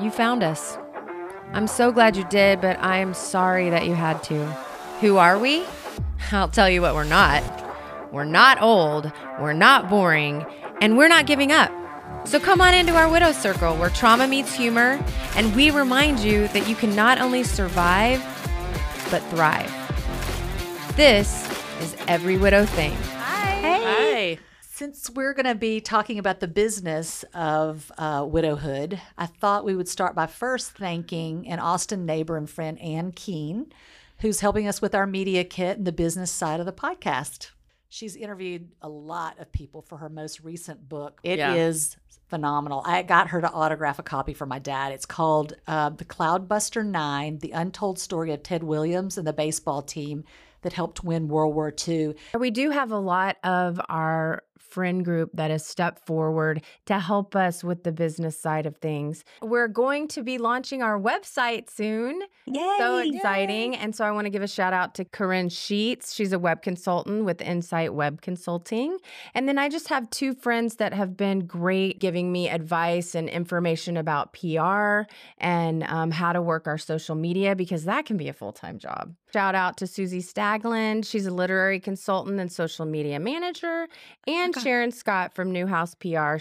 you found us. I'm so glad you did, but I am sorry that you had to. Who are we? I'll tell you what we're not. We're not old, we're not boring, and we're not giving up. So come on into our Widow Circle where trauma meets humor, and we remind you that you can not only survive, but thrive. This is Every Widow Thing. Since we're going to be talking about the business of uh, widowhood, I thought we would start by first thanking an Austin neighbor and friend, Anne Keene, who's helping us with our media kit and the business side of the podcast. She's interviewed a lot of people for her most recent book. It is Yeah. phenomenal. I got her to autograph a copy for my dad. It's called uh, The Cloudbuster Nine The Untold Story of Ted Williams and the Baseball Team that helped win World War II. We do have a lot of our friend group that has stepped forward to help us with the business side of things. We're going to be launching our website soon. Yay! So exciting. And so I want to give a shout out to Corinne Sheets. She's a web consultant with Insight Web Consulting. And then I just have two friends that have been great giving me advice and information about PR and um, how to work our social media because that can be a full time job. Shout out to Susie Stagland. She's a literary consultant and social media manager. And Sharon Scott from Newhouse PR.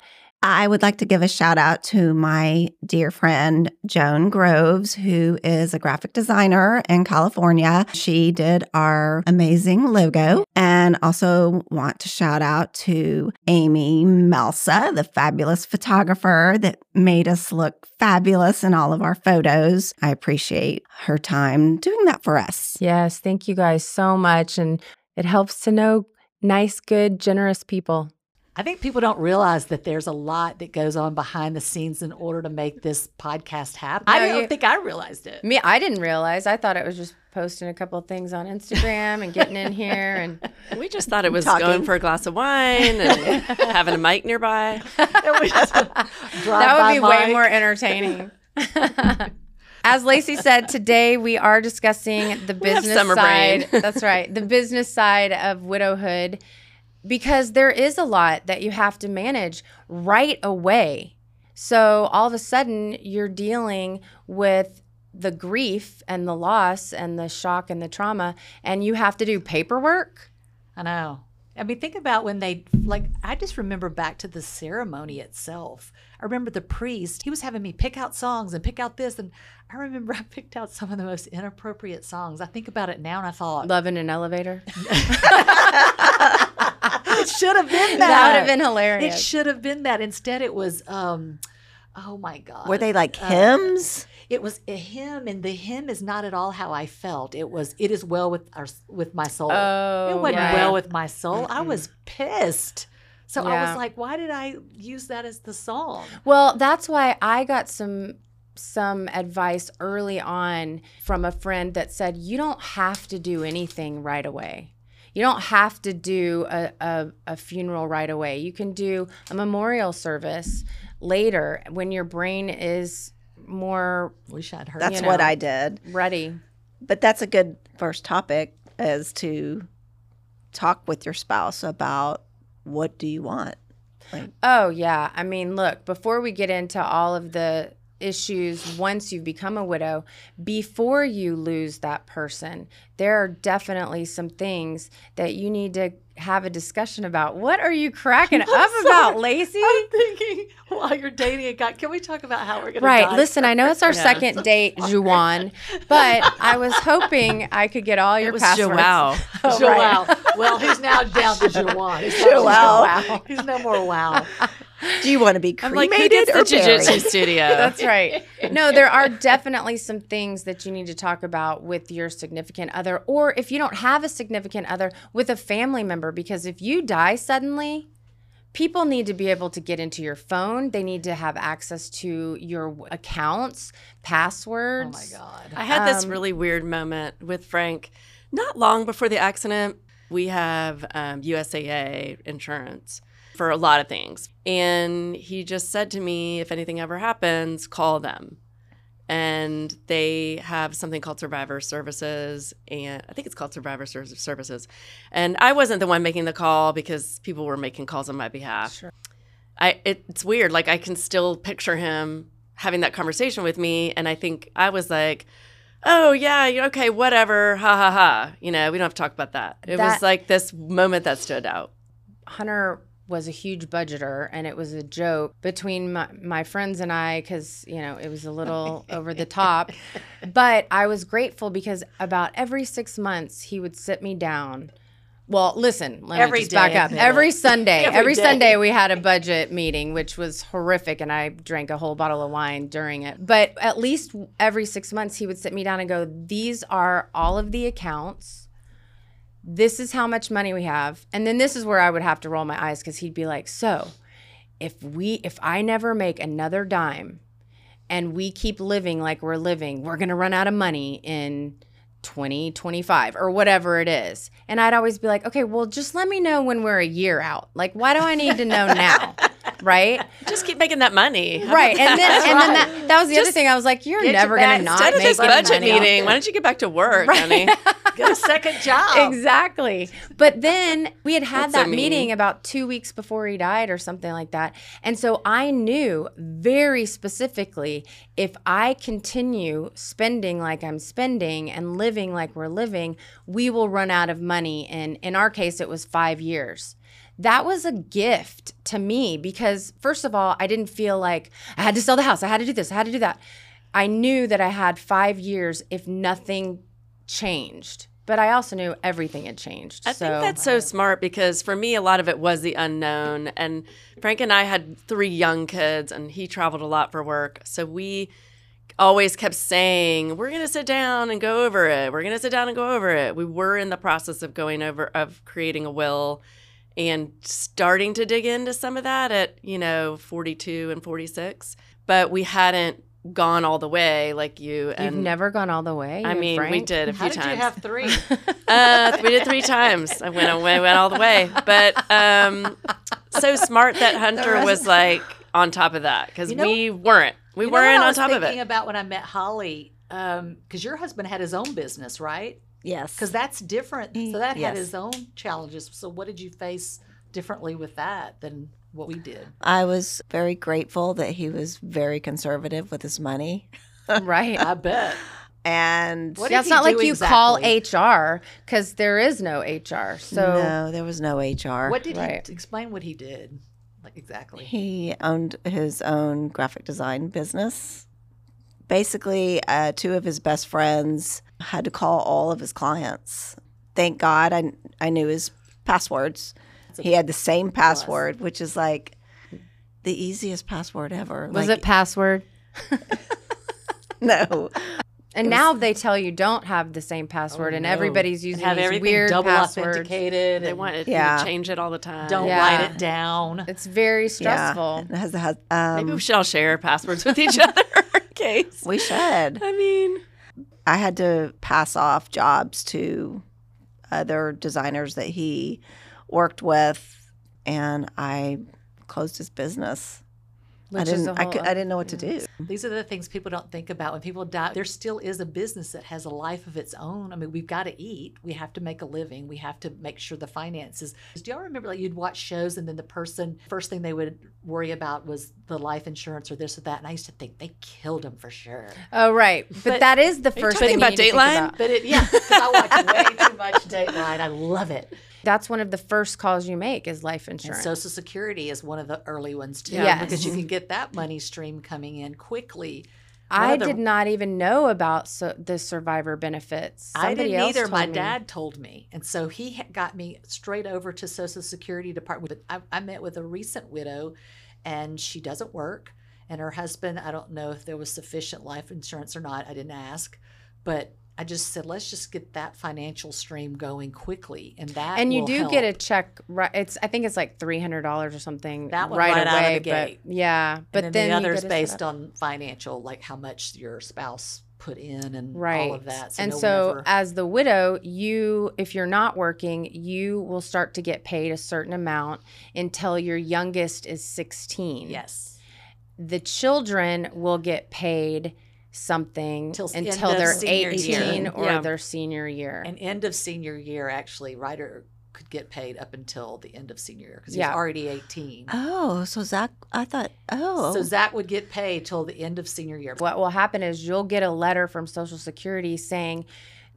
I would like to give a shout out to my dear friend Joan Groves, who is a graphic designer in California. She did our amazing logo. And also want to shout out to Amy Melsa, the fabulous photographer that made us look fabulous in all of our photos. I appreciate her time doing that for us. Yes, thank you guys so much. And it helps to know nice, good, generous people. I think people don't realize that there's a lot that goes on behind the scenes in order to make this podcast happen. I don't you- think I realized it. Me, I didn't realize. I thought it was just posting a couple of things on Instagram and getting in here. And We just thought it was Talking. going for a glass of wine and having a mic nearby. that would be way more entertaining. As Lacey said, today we are discussing the have business summer side. brain. that's right, the business side of widowhood, because there is a lot that you have to manage right away. So all of a sudden, you're dealing with the grief and the loss and the shock and the trauma, and you have to do paperwork. I know. I mean, think about when they like. I just remember back to the ceremony itself. I remember the priest. He was having me pick out songs and pick out this, and I remember I picked out some of the most inappropriate songs. I think about it now, and I thought Love in an elevator. it should have been that. That would have been It should have been that. Instead, it was. um Oh my God! Were they like Uh, hymns? It was a hymn, and the hymn is not at all how I felt. It was, "It is well with our with my soul." Oh, it wasn't right. well with my soul. I was pissed. So I was like, "Why did I use that as the song?" Well, that's why I got some some advice early on from a friend that said you don't have to do anything right away. You don't have to do a, a, a funeral right away. You can do a memorial service later when your brain is more Wish I'd heard. That's you what. I did. ready. But that's a good first topic is to talk with your spouse about what do you want. Like, Oh, yeah. I mean, look, before we get into all of the issues once you've become a widow, before you lose that person, there are definitely some things that you need to have a discussion about. What are you cracking up about, Lacey? I'm thinking while you're dating a guy, can we talk about how we're gonna Right. die? Listen, I know it's our Yeah. second date, Juwan, but I was hoping I could get all your It was passwords. Joao. Oh, right. Well, he's now down to Joao. He's Joao. Joao. He's no more wow. Do you want to be I'm like, cremated who gets the or buried? jiu-jitsu studio? That's right. No, there are definitely some things that you need to talk about with your significant other, or if you don't have a significant other, with a family member. Because if you die suddenly, people need to be able to get into your phone. They need to have access to your accounts, passwords. Oh my god. I had this Um, really weird moment with Frank not long before the accident. We have um, USAA insurance for a lot of things. And he just said to me, if anything ever happens, call them. And they have something called Survivor Services. And I think it's called Survivor Ser- Services. And I wasn't the one making the call because people were making calls on my behalf. Sure. I, it, it's weird. Like I can still picture him having that conversation with me. And I think I was like, oh, yeah, okay, whatever, ha ha ha. You know, we don't have to talk about that. It That- was like this moment that stood out. Hunter was a huge budgeter and it was a joke between my, my friends and I because, you know, it was a little over the top. But I was grateful because about every six months he would sit me down. Well, listen, let Every me just back up. Every Sunday, Every every, day. Sunday we had a budget meeting, which was horrific, and I drank a whole bottle of wine during it. But at least every six months, he would sit me down and go, "These are all of the accounts this is how much money we have. And then this is where i would have to roll my eyes because he'd be like so if we if i never make another dime and we keep living like we're living we're going to run out of money in 2025 or whatever it is. And i'd always be like okay well just let me know when we're a year out. Like why do i need to know now? Right? Just keep making that money. How right. And then and then that, that was the other thing. I was like you're never going to not Instead of make this budget meeting, why don't you get back to work, honey? A second job. Exactly. But then we had had That's so that meeting about two weeks before he died or something like that. And so I knew very specifically if I continue spending like I'm spending and living like we're living, we will run out of money. And in our case, it was five years. That was a gift to me because, first of all, I didn't feel like I had to sell the house. I had to do this. I had to do that. I knew that I had five years if nothing changed. But I also knew everything had changed. I so think that's so smart because for me, a lot of it was the unknown. And Frank and I had three young kids, and he traveled a lot for work. So we always kept saying, We're going to sit down and go over it. We're going to sit down and go over it. We were in the process of going over, of creating a will and starting to dig into some of that at, you know, 42 and 46. But we hadn't gone all the way like you. You've never gone all the way. I and mean, we did a few times. How did times. you have three? Uh, we did three times. I went, I went, went all the way. But um, so smart that Hunter was like on top of that because You know- we weren't. We You know what weren't I on was top of thinking it. about when I met Holly, because your husband had his own business, right? Yes. Because that's different. So that had his own challenges. So what did you face differently with that than what we did? I was very grateful that he was very conservative with his money. right. I bet. And What yeah, it's not like do you call? HR because there is no HR. So no, there was no HR. What did Right. he explain what he did? Like exactly. He owned his own graphic design business. Basically, uh, two of his best friends had to call all of his clients. Thank God I, I knew his passwords. He had the same password, which is like the easiest password ever. was Like, it password? No. And now they tell you don't have the same password, Oh, and no. everybody's And using have these everything weird double passwords. authenticated. They want wanted Yeah. to change it all the time. don't Yeah. write it down. It's very stressful. Yeah. It has, has, um, Maybe we should all share passwords with each other in case. we should. I mean, I had to pass off jobs to other designers that he worked with, and I closed his business. I Which is didn't. a I, whole could, I didn't know what to do. These are the things people don't think about. When people die, there still is a business that has a life of its own. I mean, we've got to eat. We have to make a living. We have to make sure the finances. Do y'all remember like you'd watch shows and then the person, first thing they would worry about was the life insurance or this or that. And I used to think they killed them for sure. Oh, right. But, But- that is the you first talking thing about you need to Dateline? about. But it, yeah, 'cause I watch way too much Dateline. I love it. That's one of the first calls you make is life And insurance. Social Security is one of the early ones too, Yes. because you can mm-hmm. get that money stream coming in quickly. I the- did not even know about so, the survivor benefits. I didn't either. My me. dad told me, and so he got me straight over to Social Security Department. But I, I met with a recent widow, and she doesn't work, and her husband. I don't know if there was sufficient life insurance or not. I didn't ask, but I just said let's just get that financial stream going quickly, and that and you do get a check. Right, it's I think it's like three hundred dollars or something. That one right, right out of the gate. But yeah, but and then, then, the others get it set based on financial, like how much your spouse put in and right all of that. So and no so ever- as the widow you if you're not working you will start to get paid a certain amount until your youngest is 16 yes, the children will get paid something Till s- end until of they're 18 year. or Yeah. their senior year and end of senior year, actually, right or could get paid up until the end of senior year because Yeah. he's already 18. Oh, so Zach, I thought, oh. So Zach would get paid till the end of senior year. What will happen is you'll get a letter from Social Security saying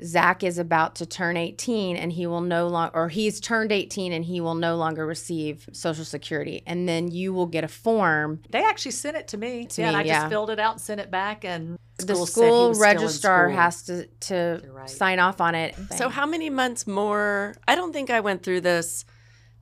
Zach is about to turn 18 and he will no longer, or he's turned 18 and he will no longer receive Social Security. And then you will get a form. They actually sent it to me. To yeah, and me, I yeah. just filled it out and sent it back. And the school said school was still in registrar school. has to, to right. sign off on it. So how many months more? I don't think I went through this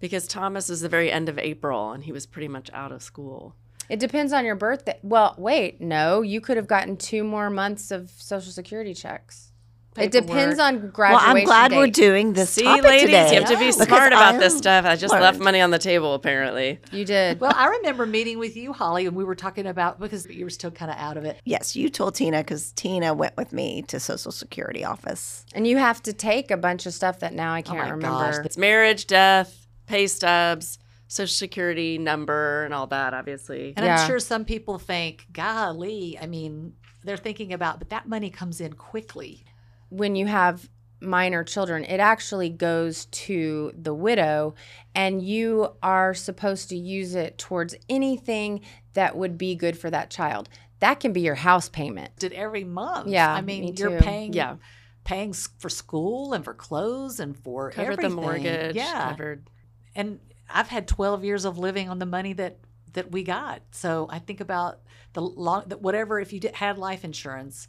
because Thomas is the very end of April and he was pretty much out of school. It depends on your birthday. Well, wait, no, you could have gotten two more months of Social Security checks. It depends on on well. I'm glad we're doing this See, topic ladies, today. you have to be because smart about I this stuff. I just left money on the table, apparently. You did. Well, I remember meeting with you, Holly, and we were talking about because you were still kind of out of it. Yes, you told Tina because Tina went with me to Social Security office. and you have to take a bunch of stuff that now I oh can't my remember. gosh, It's marriage, death, pay stubs, social security number, and all that, obviously. And Yeah. I'm sure some people think, golly, I mean, they're thinking about, but that money comes in quickly. When you have minor children, it actually goes to the widow, and you are supposed to use it towards anything that would be good for that child. That can be your house payment. Did every month. Yeah, I mean, me you're too. paying Yeah. paying for school and for clothes and for Covered everything. the mortgage. Yeah. Covered. and I've had 12 years of living on the money that that we got. So I think about the long that whatever if you did, had life insurance,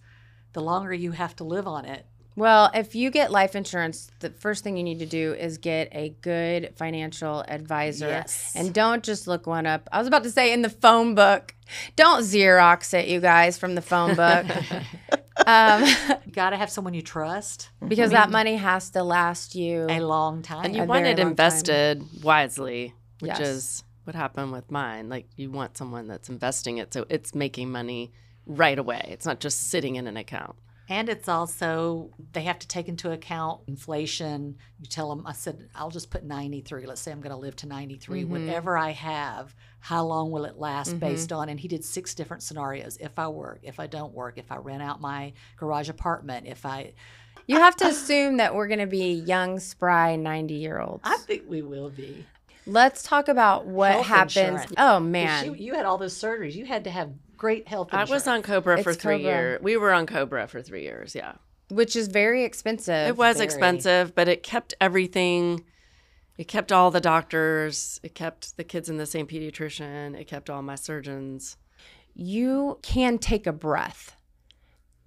the longer you have to live on it. Well, if you get life insurance, the first thing you need to do is get a good financial advisor. Yes. And don't just look one up. I was about to say in the phone book. Don't Xerox it, you guys, from the phone book. um, You got to have someone you trust because that money has to last you. a long time. And you want it long time. invested wisely, which Yes. is what happened with mine. Like, you want someone that's investing it so it's making money right away. It's not just sitting in an account. And it's also, they have to take into account inflation. You tell them, I said, I'll just put 93. Let's say I'm going to live to 93. Mm-hmm. Whatever I have, how long will it last based on? And he did six different scenarios. If I work, if I don't work, if I rent out my garage apartment, if I, You have to assume that we're going to be young, spry, 90 year olds. I think we will be. Let's talk about what Health happens. insurance. Oh, 'Cause man. You, you had all those surgeries. You had to have great health insurance. I was on Cobra for three Cobra. years. We were on Cobra for three years, yeah. Which is very expensive. It was very. expensive, but it kept everything. It kept all the doctors. It kept the kids in the same pediatrician. It kept all my surgeons. You can take a breath.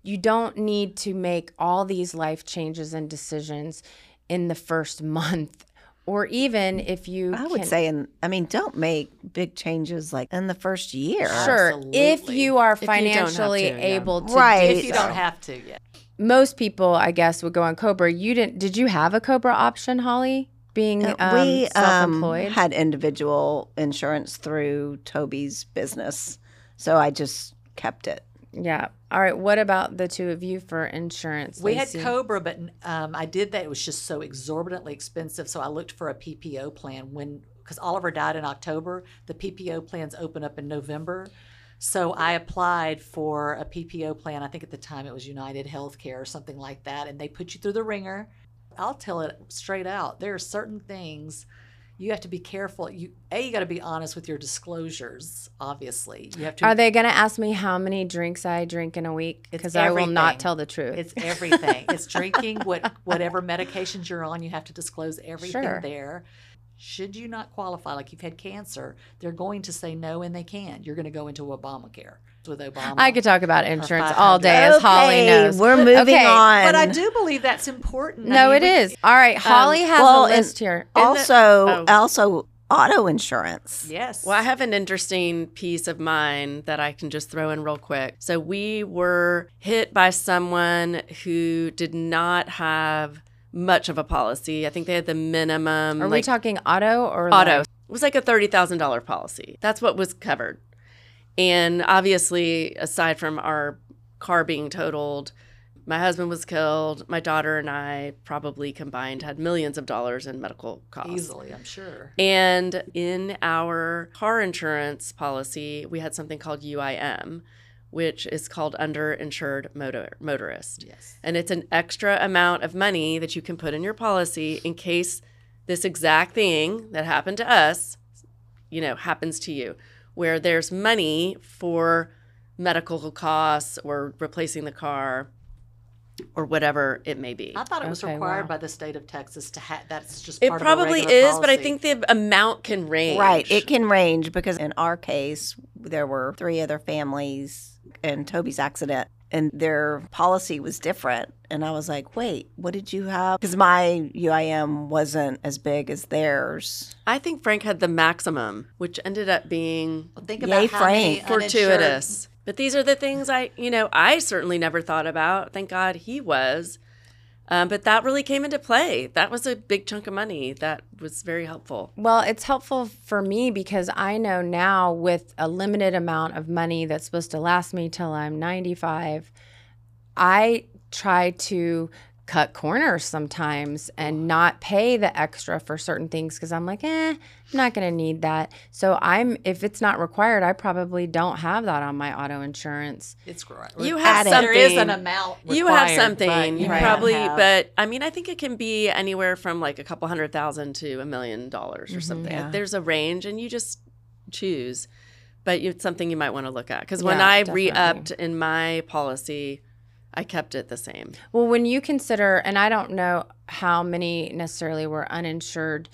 You don't need to make all these life changes and decisions in the first month. Or even if you I would can- say, in, I mean, don't make big changes like in the first year. Sure, if you are If you don't have financially yeah. able to Right. do if you so. don't have to, yeah. most people, I guess, would go on Cobra. You didn't? Did you have a Cobra option, Holly? Being um, Uh, we um, self-employed. had individual insurance through Toby's business, so I just kept it. Yeah. All right. What about the two of you for insurance? We had Cobra, but um, I did that. It was just so exorbitantly expensive. So I looked for a PPO plan when, because Oliver died in October. The PPO plans open up in November. So I applied for a PPO plan. I think at the time it was United Healthcare or something like that. And they put you through the wringer. I'll tell it straight out. There are certain things you have to be careful. You a you got to be honest with your disclosures. Obviously, you have to. Are they going to ask me how many drinks I drink in a week? Because I will not tell the truth. It's everything. it's drinking what whatever medications you're on. You have to disclose everything Sure. there. Should you not qualify, like you've had cancer, they're going to say no, and they can't. You're going to go into Obamacare with Obama. I could talk about insurance all day, as Holly knows. We're moving Okay, on. but I do believe that's important. I No, mean, it we- is. All right. Um, Holly has well, a and- list here. also, oh. also auto insurance. Yes. Well, I have an interesting piece of mine that I can just throw in real quick. So we were hit by someone who did not have much of a policy. I think they had the minimum Are we talking auto or auto. life? It was like a thirty thousand dollar policy. That's what was covered. And obviously, aside from our car being totaled, my husband was killed. My daughter and I probably combined had millions of dollars in medical costs. easily, I'm sure. And in our car insurance policy, we had something called UIM, which is called underinsured motor, motorist. Yes. And it's an extra amount of money that you can put in your policy in case this exact thing that happened to us, you know, happens to you, where there's money for medical costs or replacing the car or whatever it may be. I thought it was Okay, required wow. by the state of Texas to have. That's just It probably of a regular is, but I think the amount can range. Right. It can range because in our case, there were three other families in Toby's accident and their policy was different. And I was like, wait, what did you have? Because my UIM wasn't as big as theirs. I think Frank had the maximum, which ended up being think Yay, about how Frank. fortuitous. But these are the things I, you know, I certainly never thought about. Thank God he was. Um, but that really came into play. That was a big chunk of money. That was very helpful. Well, it's helpful for me because I know now with a limited amount of money that's supposed to last me till I'm 95, I try to cut corners sometimes and not pay the extra for certain things because I'm like, eh, I'm not going to need that. So I'm, if it's not required, I probably don't have that on my auto insurance. It's correct. You have something. There is an something. amount. You have something. You may probably, have- but I mean, I think it can be anywhere from like a couple hundred thousand to a million dollars or something. yeah. There's a range, and you just choose. But it's something you might want to look at because when Yeah, I definitely. re-upped in my policy, I kept it the same. Well, when you consider, and I don't know how many necessarily were uninsured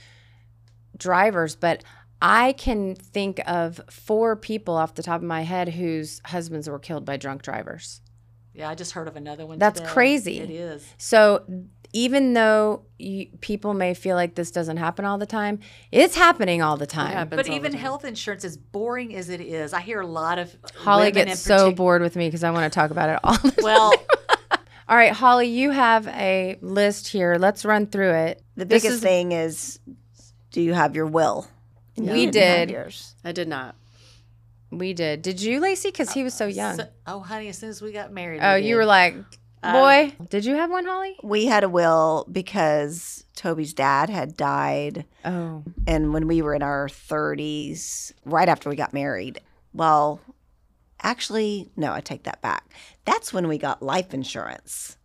drivers, but I can think of four people off the top of my head whose husbands were killed by drunk drivers. Yeah, I just heard of another one. That's today. crazy. It is. So even though you, people may feel like this doesn't happen all the time, it's happening all the time. happens But even time. health insurance, as boring as it is, I hear a lot of Holly women gets in so partic- bored with me because I want to talk about it all. The time. Well, all right, Holly, you have a list here. Let's run through it. The biggest is- thing is do you have your will? We didn't have did. yours. I did not. We did. Did you, Lacey? Because he was uh, so uh, young. so- oh, honey, as soon as we got married, oh, you did. were like, Uh, boy, did you have one, Holly? We had a will because Toby's dad had died Oh, and when we were in our 30s, right after we got married. Well, actually, no, I take that back. That's when we got life insurance.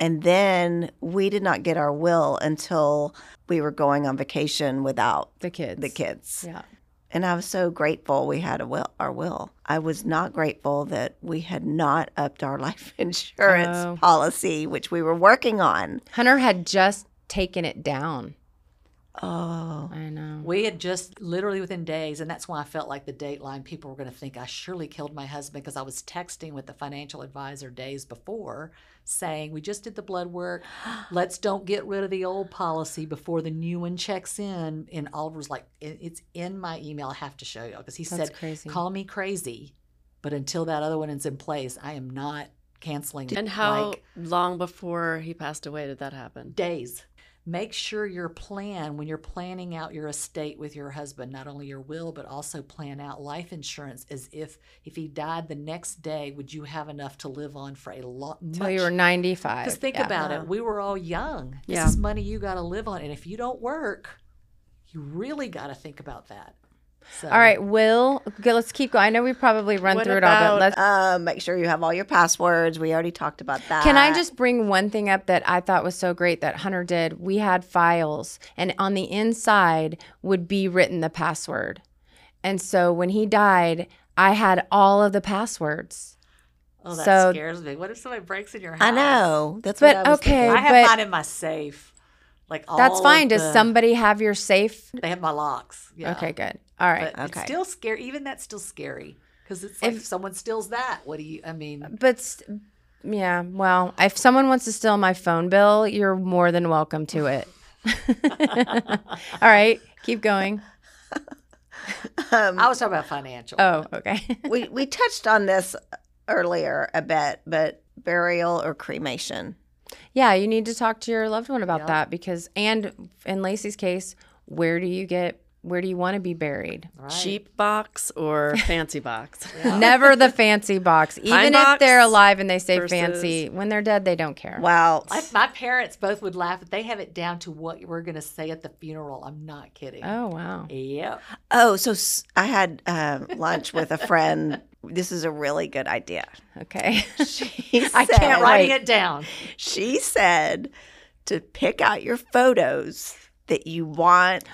And then we did not get our will until we were going on vacation without the kids. the kids. Yeah. And I was so grateful we had a will, our will. I was not grateful that we had not upped our life insurance Oh. policy, which we were working on. Hunter had just taken it down. Oh, I know. We had just literally within days, and that's why I felt like the dateline people were going to think I surely killed my husband because I was texting with the financial advisor days before saying, We just did the blood work. Let's don't get rid of the old policy before the new one checks in. And Oliver's like, It's in my email. I have to show y'all because he That's said, crazy. Call me crazy, but until that other one is in place, I am not canceling. And how like, long before he passed away did that happen? days. Make sure your plan when you're planning out your estate with your husband, not only your will, but also plan out life insurance as if if he died the next day, would you have enough to live on for a lot? Until you were 95. Because think Yeah. about it, we were all young. This Yeah. is money you got to live on, and if you don't work, you really got to think about that. So, All right, Will, okay, let's keep going. I know we probably run What through it all, but let's. uh, make sure you have all your passwords. We already talked about that. Can I just bring one thing up that I thought was so great that Hunter did? We had files, and on the inside would be written the password. And so when he died, I had all of the passwords. Oh, that So- scares me. What if somebody breaks in your house? I know. That's But what I was okay, thinking. I have but- mine in my safe. Like all That's of fine. Does the- somebody have your safe? They have my locks. Yeah. Okay, good. All right. But Okay. it's still scary. Even that's still scary because it's like If- if someone steals that, what do you? I mean, But st- yeah, well, if someone wants to steal my phone bill, you're more than welcome to it. All right, keep going. Um, I was talking about financial. Oh, okay. we we touched on this earlier a bit, but burial or cremation. yeah, you need to talk to your loved one about Yeah. that because, and in Lacey's case, where do you get, where do you want to be buried? right. Cheap box or fancy box? Never the fancy box. Even if box they're alive and they say versus- fancy, when they're dead, they don't care. Well, I, my parents both would laugh, but they have it down to what we're going to say at the funeral. I'm not kidding. Oh, wow. Yep. oh, so I had um, lunch with a friend. This is a really good idea. Okay. She I said, can't writing it down. She said to pick out your photos that you want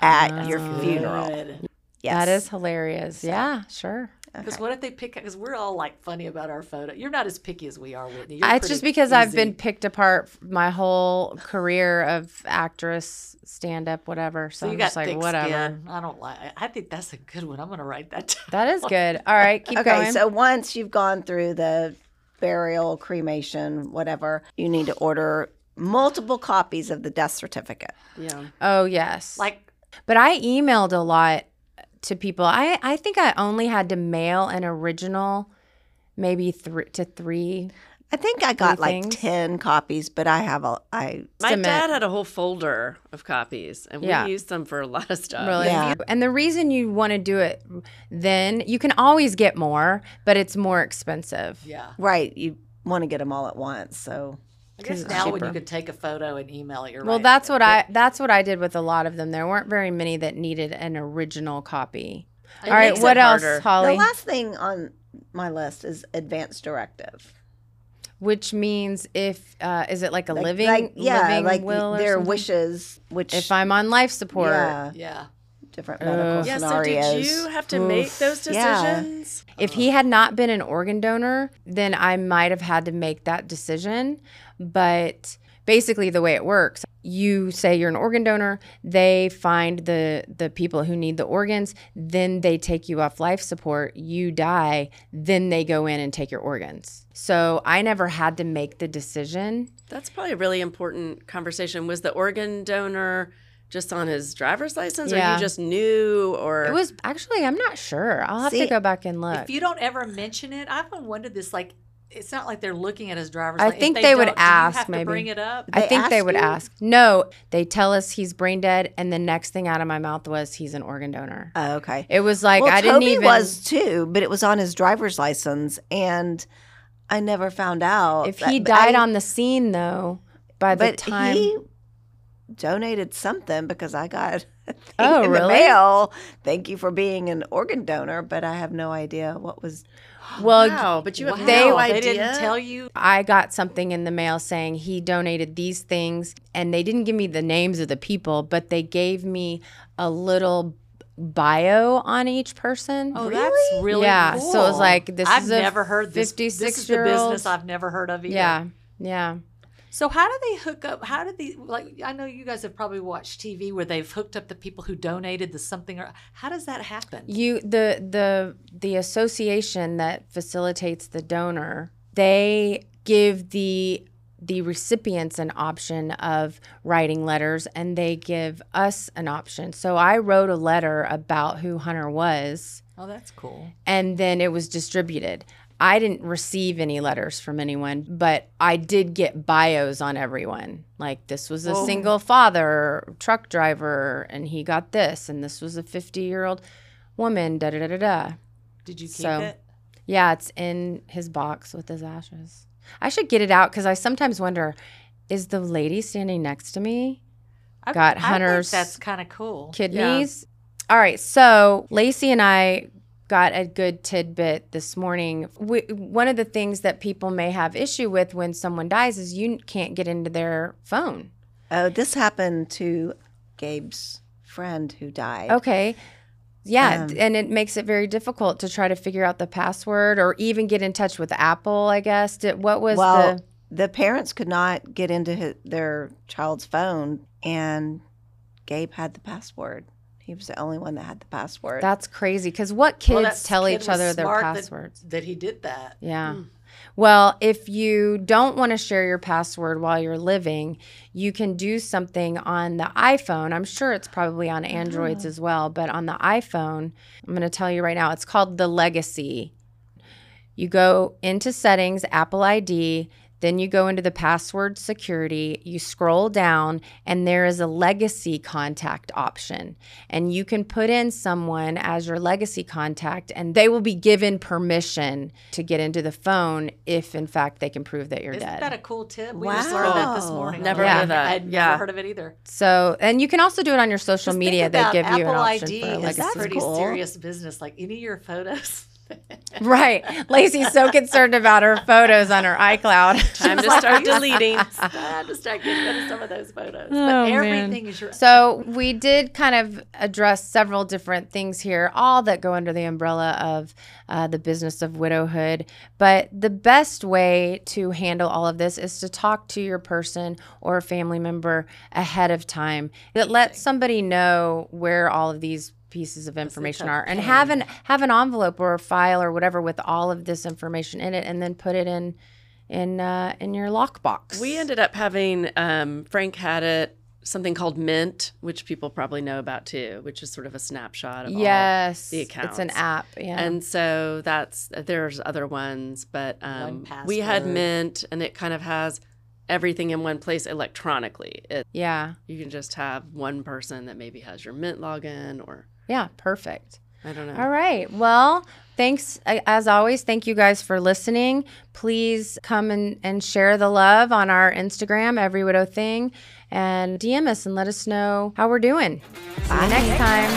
at your Oh. funeral. Good. Yes. That is hilarious. Yeah, sure. Because what if they pick? Because we're all like funny about our photo. You're not as picky as we are, Whitney. You're It's just pretty because I've been picked apart my whole career of actress, stand up, whatever. So, So you I'm got just like, thick whatever. skin. I don't like. I- I think that's a good one. I'm gonna write that. down. That is good. All right, keep okay, going. so once you've gone through the burial, cremation, whatever, you need to order multiple copies of the death certificate. Yeah. oh yes. Like But I emailed a lot to people. I I think I only had to mail an original, maybe three to three. I think I got like things. 10 copies, but I have a, I, My Submit. dad had a whole folder of copies, and Yeah. we used them for a lot of stuff. Really. Yeah. And the reason you want to do it then, you can always get more, but it's more expensive. yeah. right, you want to get them all at once. So, I guess it's now when you could take a photo and email it, you're Well, right. that's what I that's what I did with a lot of them. There weren't very many that needed an original copy. It All right, what else, harder. Holly? the last thing on my list is advance directive. Which means if uh, is it like a Like- living like, yeah, living like will or their something? wishes, which If I'm on life support, yeah, Yeah. Different medical Yeah. So did you have to make Oof. those Yeah. decisions? If he had not been an organ donor, then I might have had to make that decision. But basically, the way it works, you say you're an organ donor, they find the the people who need the organs, then they take you off life support, you die, then they go in and take your organs. So I never had to make the decision. That's probably a really important conversation. Was the organ donor just on his driver's license, or you just knew, or It was actually, I'm not sure. I'll have to go back and look. If you don't ever mention it, I've often wondered this. Like, it's not like they're looking at his driver's. I license. If think they would don't, do you ask, have to maybe. bring it up. I They think they would you? ask. No, they tell us he's brain dead, and the next thing out of my mouth was he's an organ donor. Oh, okay. It was like well, I didn't Toby even. was too, but it was on his driver's license, and I never found out if he died I- on the scene, though, by the time he donated something because I got a thing Oh, in the mail. Thank you for being an organ donor, but I have no idea what was. well, wow, but you have Wow, they- no they didn't tell you. I got something in the mail saying he donated these things, and they didn't give me the names of the people, but they gave me a little bio on each person. Oh, Really? that's really Yeah, Cool. so it was like, this I've is a never heard this. This is the 56-year-old business I've never heard of either. yeah, yeah. So how do they hook up? How did they like? I know you guys have probably watched TV where they've hooked up the people who donated the something. Or how does that happen? You the the the association that facilitates the donor, they give the the recipients an option of writing letters and they give us an option. So I wrote a letter about who Hunter was Oh, that's cool. and then it was distributed. I didn't receive any letters from anyone, but I did get bios on everyone. Like this was a Whoa. single father, truck driver, and he got this, and this was a 50 year old woman, da da da da da. Did you keep So- it? Yeah, it's in his box with his ashes. I should get it out because I sometimes wonder is the lady standing next to me I- got Hunter's that's kind of cool. kidneys. All right, so Lacey and I got a good tidbit this morning. We, one of the things that people may have issue with when someone dies is you can't get into their phone. Oh, this happened to Gabe's friend who died. Okay. Yeah, Um, and it makes it very difficult to try to figure out the password or even get in touch with Apple, I guess. Did, what was well, the the parents could not get into his, their child's phone, and Gabe had the password. He was the only one that had the password. That's crazy cuz what kids Well, tell kid each other their smart that- passwords? That he did that. Yeah. Mm. Well, if you don't want to share your password while you're living, you can do something on the iPhone. I'm sure it's probably on Androids as well, but on the iPhone, I'm going to tell you right now, it's called the Legacy. You go into settings, Apple ID, then you go into the password security, you scroll down, and there is a legacy contact option. And you can put in someone as your legacy contact, and they will be given permission to get into the phone if, in fact, they can prove that you're Isn't dead. that a cool tip? We just learned that this morning. Never heard of that. I had Yeah. never heard of it either. so, and you can also do it on your social Just media. They about give you an Apple option ID for a is legacy. pretty cool. serious business. Like any of your photos. Right. Lacey's so concerned about her photos on her iCloud. Time to start deleting. I Time to start getting rid of some of those photos. Oh, man. Everything is your So we did kind of address several different things here, all that go under the umbrella of uh, the business of widowhood. But the best way to handle all of this is to talk to your person or a family member ahead of time. That lets somebody know where all of these pieces of information are and have an have an envelope or a file or whatever with all of this information in it and then put it in in uh, in your lockbox. We ended up having um, Frank had it something called Mint, which people probably know about too, which is sort of a snapshot of all yes, the It's an app. Yeah. And so that's there's other ones, but um, One we had. Mint, and it kind of has everything in one place electronically. It, yeah. you can just have one person that maybe has your Mint login, or Yeah, perfect. I don't know. All right. Well, thanks as always. Thank you guys for listening. Please come and, and share the love on our Instagram, Every Widow Thing, and DM us and let us know how we're doing. See you next time.